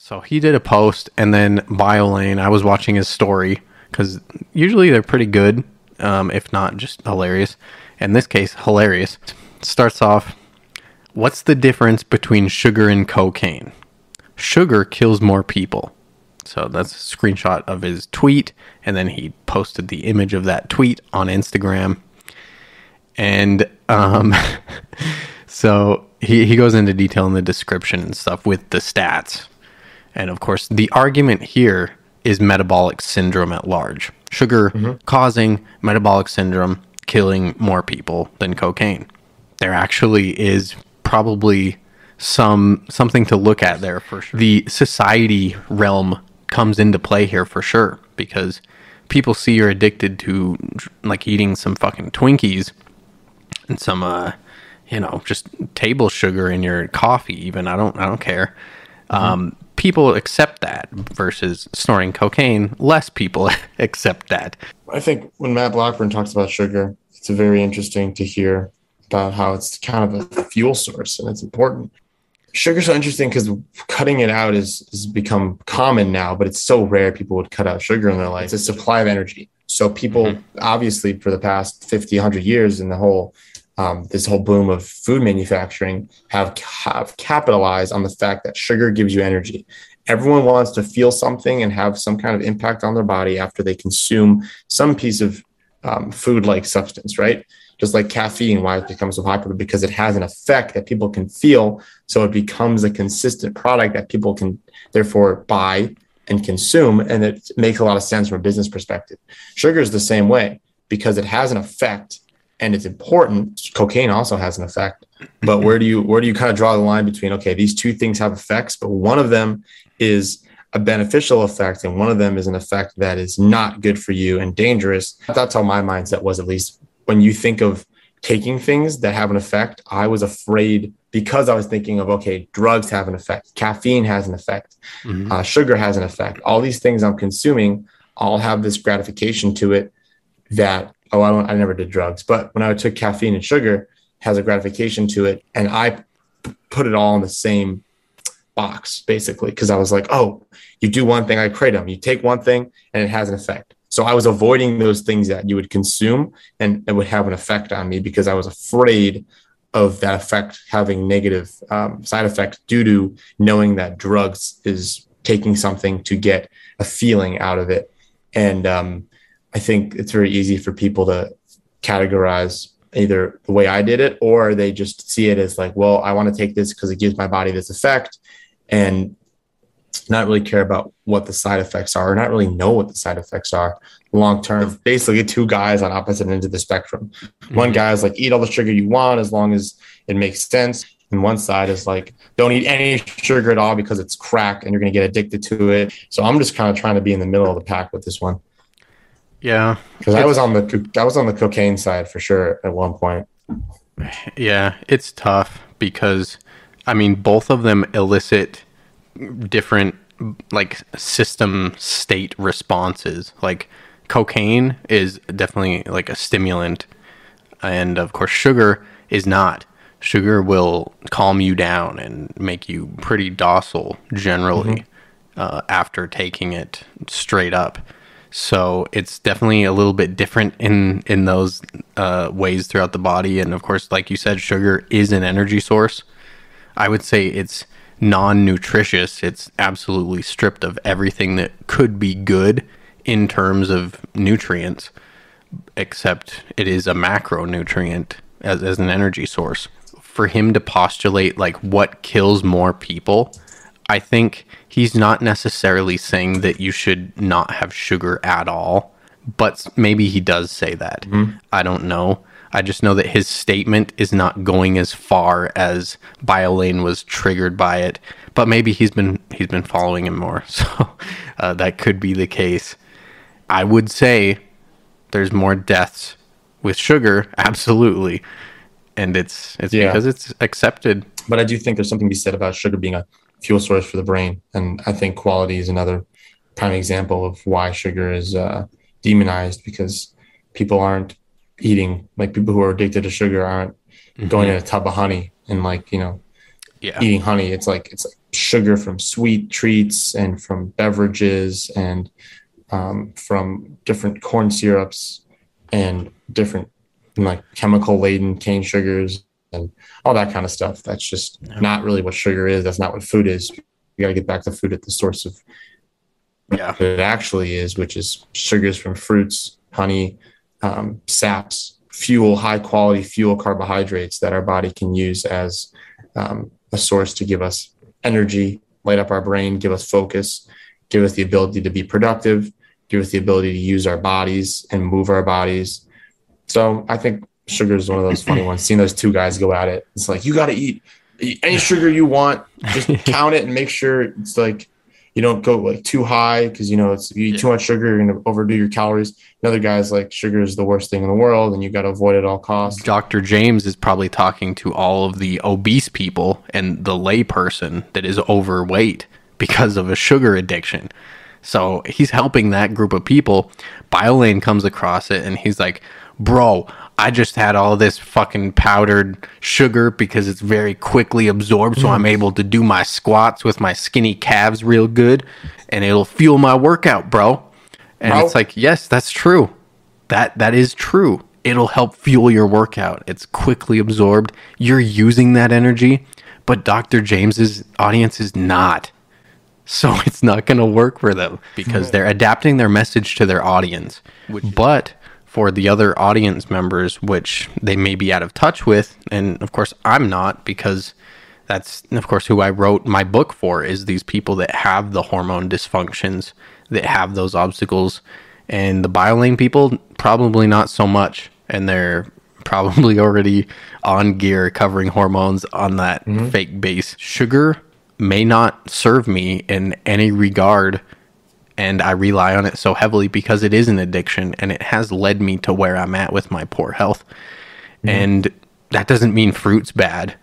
So he did a post, and then BioLayne. I was watching his story because usually they're pretty good, um, if not just hilarious. In this case, hilarious. Starts off. What's the difference between sugar and cocaine? Sugar kills more people. So that's a screenshot of his tweet, and then he posted the image of that tweet on Instagram. And um, so he, he goes into detail in the description and stuff with the stats. And of course, the argument here is metabolic syndrome at large. Sugar causing metabolic syndrome, killing more people than cocaine. There actually is probably some something to look at there for sure. The society realm comes into play here for sure because people see you're addicted to like eating some fucking Twinkies and some uh you know just table sugar in your coffee even i don't i don't care um people accept that versus snorting cocaine less people accept that I think when Matt Blackburn talks about sugar, it's very interesting to hear about how it's kind of a fuel source and it's important. Sugar's so interesting because cutting it out is has become common now, but it's so rare people would cut out sugar in their life. It's a supply of energy. So people mm-hmm. obviously for the past 50, 100 years in the whole um, this whole boom of food manufacturing have, have capitalized on the fact that sugar gives you energy. Everyone wants to feel something and have some kind of impact on their body after they consume some piece of um, food like substance, right? Just like caffeine, why it becomes so popular because it has an effect that people can feel. So it becomes a consistent product that people can therefore buy and consume. And it makes a lot of sense from a business perspective. Sugar is the same way because it has an effect and it's important. Cocaine also has an effect. But where do you where do you kind of draw the line between okay, these two things have effects, but one of them is a beneficial effect and one of them is an effect that is not good for you and dangerous. That's how my mindset was at least when you think of taking things that have an effect, I was afraid because I was thinking of okay, drugs have an effect, caffeine has an effect, Mhm. uh, sugar has an effect. All these things I'm consuming all have this gratification to it that oh I don't I never did drugs, but when I took caffeine and sugar has a gratification to it, and I p- put it all in the same box basically because I was like oh you do one thing I create them you take one thing and it has an effect. So I was avoiding those things that you would consume and it would have an effect on me because I was afraid of that effect having negative um, side effects due to knowing that drugs is taking something to get a feeling out of it. And um, I think it's very easy for people to categorize either the way I did it or they just see it as like, well, I want to take this because it gives my body this effect and not really care about what the side effects are or not really know what the side effects are long term. Basically, two guys on opposite ends of the spectrum. One mm-hmm. guy is like, eat all the sugar you want as long as it makes sense. And one side is like, don't eat any sugar at all because it's crack and you're going to get addicted to it. So I'm just kind of trying to be in the middle of the pack with this one yeah because I was on the I was on the cocaine side for sure at one point. Yeah, it's tough because I mean both of them elicit different like system state responses. Like cocaine is definitely like a stimulant and of course sugar is not. Sugar will calm you down and make you pretty docile generally uh, after taking it straight up. So it's definitely a little bit different in in those uh, ways throughout the body. And of course, like you said, sugar is an energy source. I would say it's non-nutritious. It's absolutely stripped of everything that could be good in terms of nutrients, except it is a macronutrient as, as an energy source. For him to postulate like what kills more people, I think he's not necessarily saying that you should not have sugar at all, but maybe he does say that. I don't know. I just know that his statement is not going as far as BioLayne was triggered by it, but maybe he's been he's been following him more, so uh, that could be the case. I would say there's more deaths with sugar, absolutely, and it's it's Yeah. because it's accepted. But I do think there's something to be said about sugar being a fuel source for the brain, and I think quality is another prime example of why sugar is uh, demonized because people aren't eating like people who are addicted to sugar aren't going in a tub of honey and like you know Yeah. eating honey. It's like it's like sugar from sweet treats and from beverages and um, from different corn syrups and different like chemical laden cane sugars and all that kind of stuff. That's just Yeah. not really what sugar is. That's not what food is. You got to get back to food at the source of Yeah. what it actually is, which is sugars from fruits, honey, um, saps, fuel, high quality fuel carbohydrates that our body can use as um, a source to give us energy, light up our brain, give us focus, give us the ability to be productive, give us the ability to use our bodies and move our bodies. So I think sugar is one of those funny ones. Seeing those two guys go at it, it's like you got to eat any sugar you want. Just count it and make sure it's like you don't go like too high because you know it's if you eat Yeah. too much sugar, you're gonna overdo your calories. Another guy's like sugar is the worst thing in the world, and you got to avoid it at all costs. Dr. James is probably talking to all of the obese people and the layperson that is overweight because of a sugar addiction. So he's helping that group of people. BioLayne comes across it and he's like, Bro, I just had all this fucking powdered sugar because it's very quickly absorbed. So I'm mm-hmm. able to do my squats with my skinny calves real good and it'll fuel my workout, bro. And Bro. it's like, yes, that's true. That that is true. It'll help fuel your workout. It's quickly absorbed. You're using that energy, but Dr. James's audience is not. So it's not going to work for them because they're adapting their message to their audience. But for the other audience members, which they may be out of touch with, and of course I'm not because that's of course who I wrote my book for is these people that have the hormone dysfunctions, that have those obstacles. And the BioLayne people, probably not so much. And they're probably already on gear covering hormones on that mm-hmm. fake base. Sugar may not serve me in any regard and I rely on it so heavily because it is an addiction and it has led me to where I'm at with my poor health. Mm-hmm. And that doesn't mean fruit's bad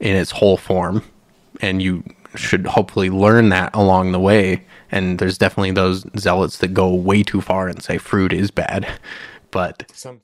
in its whole form. And you should hopefully learn that along the way. And there's definitely those zealots that go way too far and say fruit is bad. But Some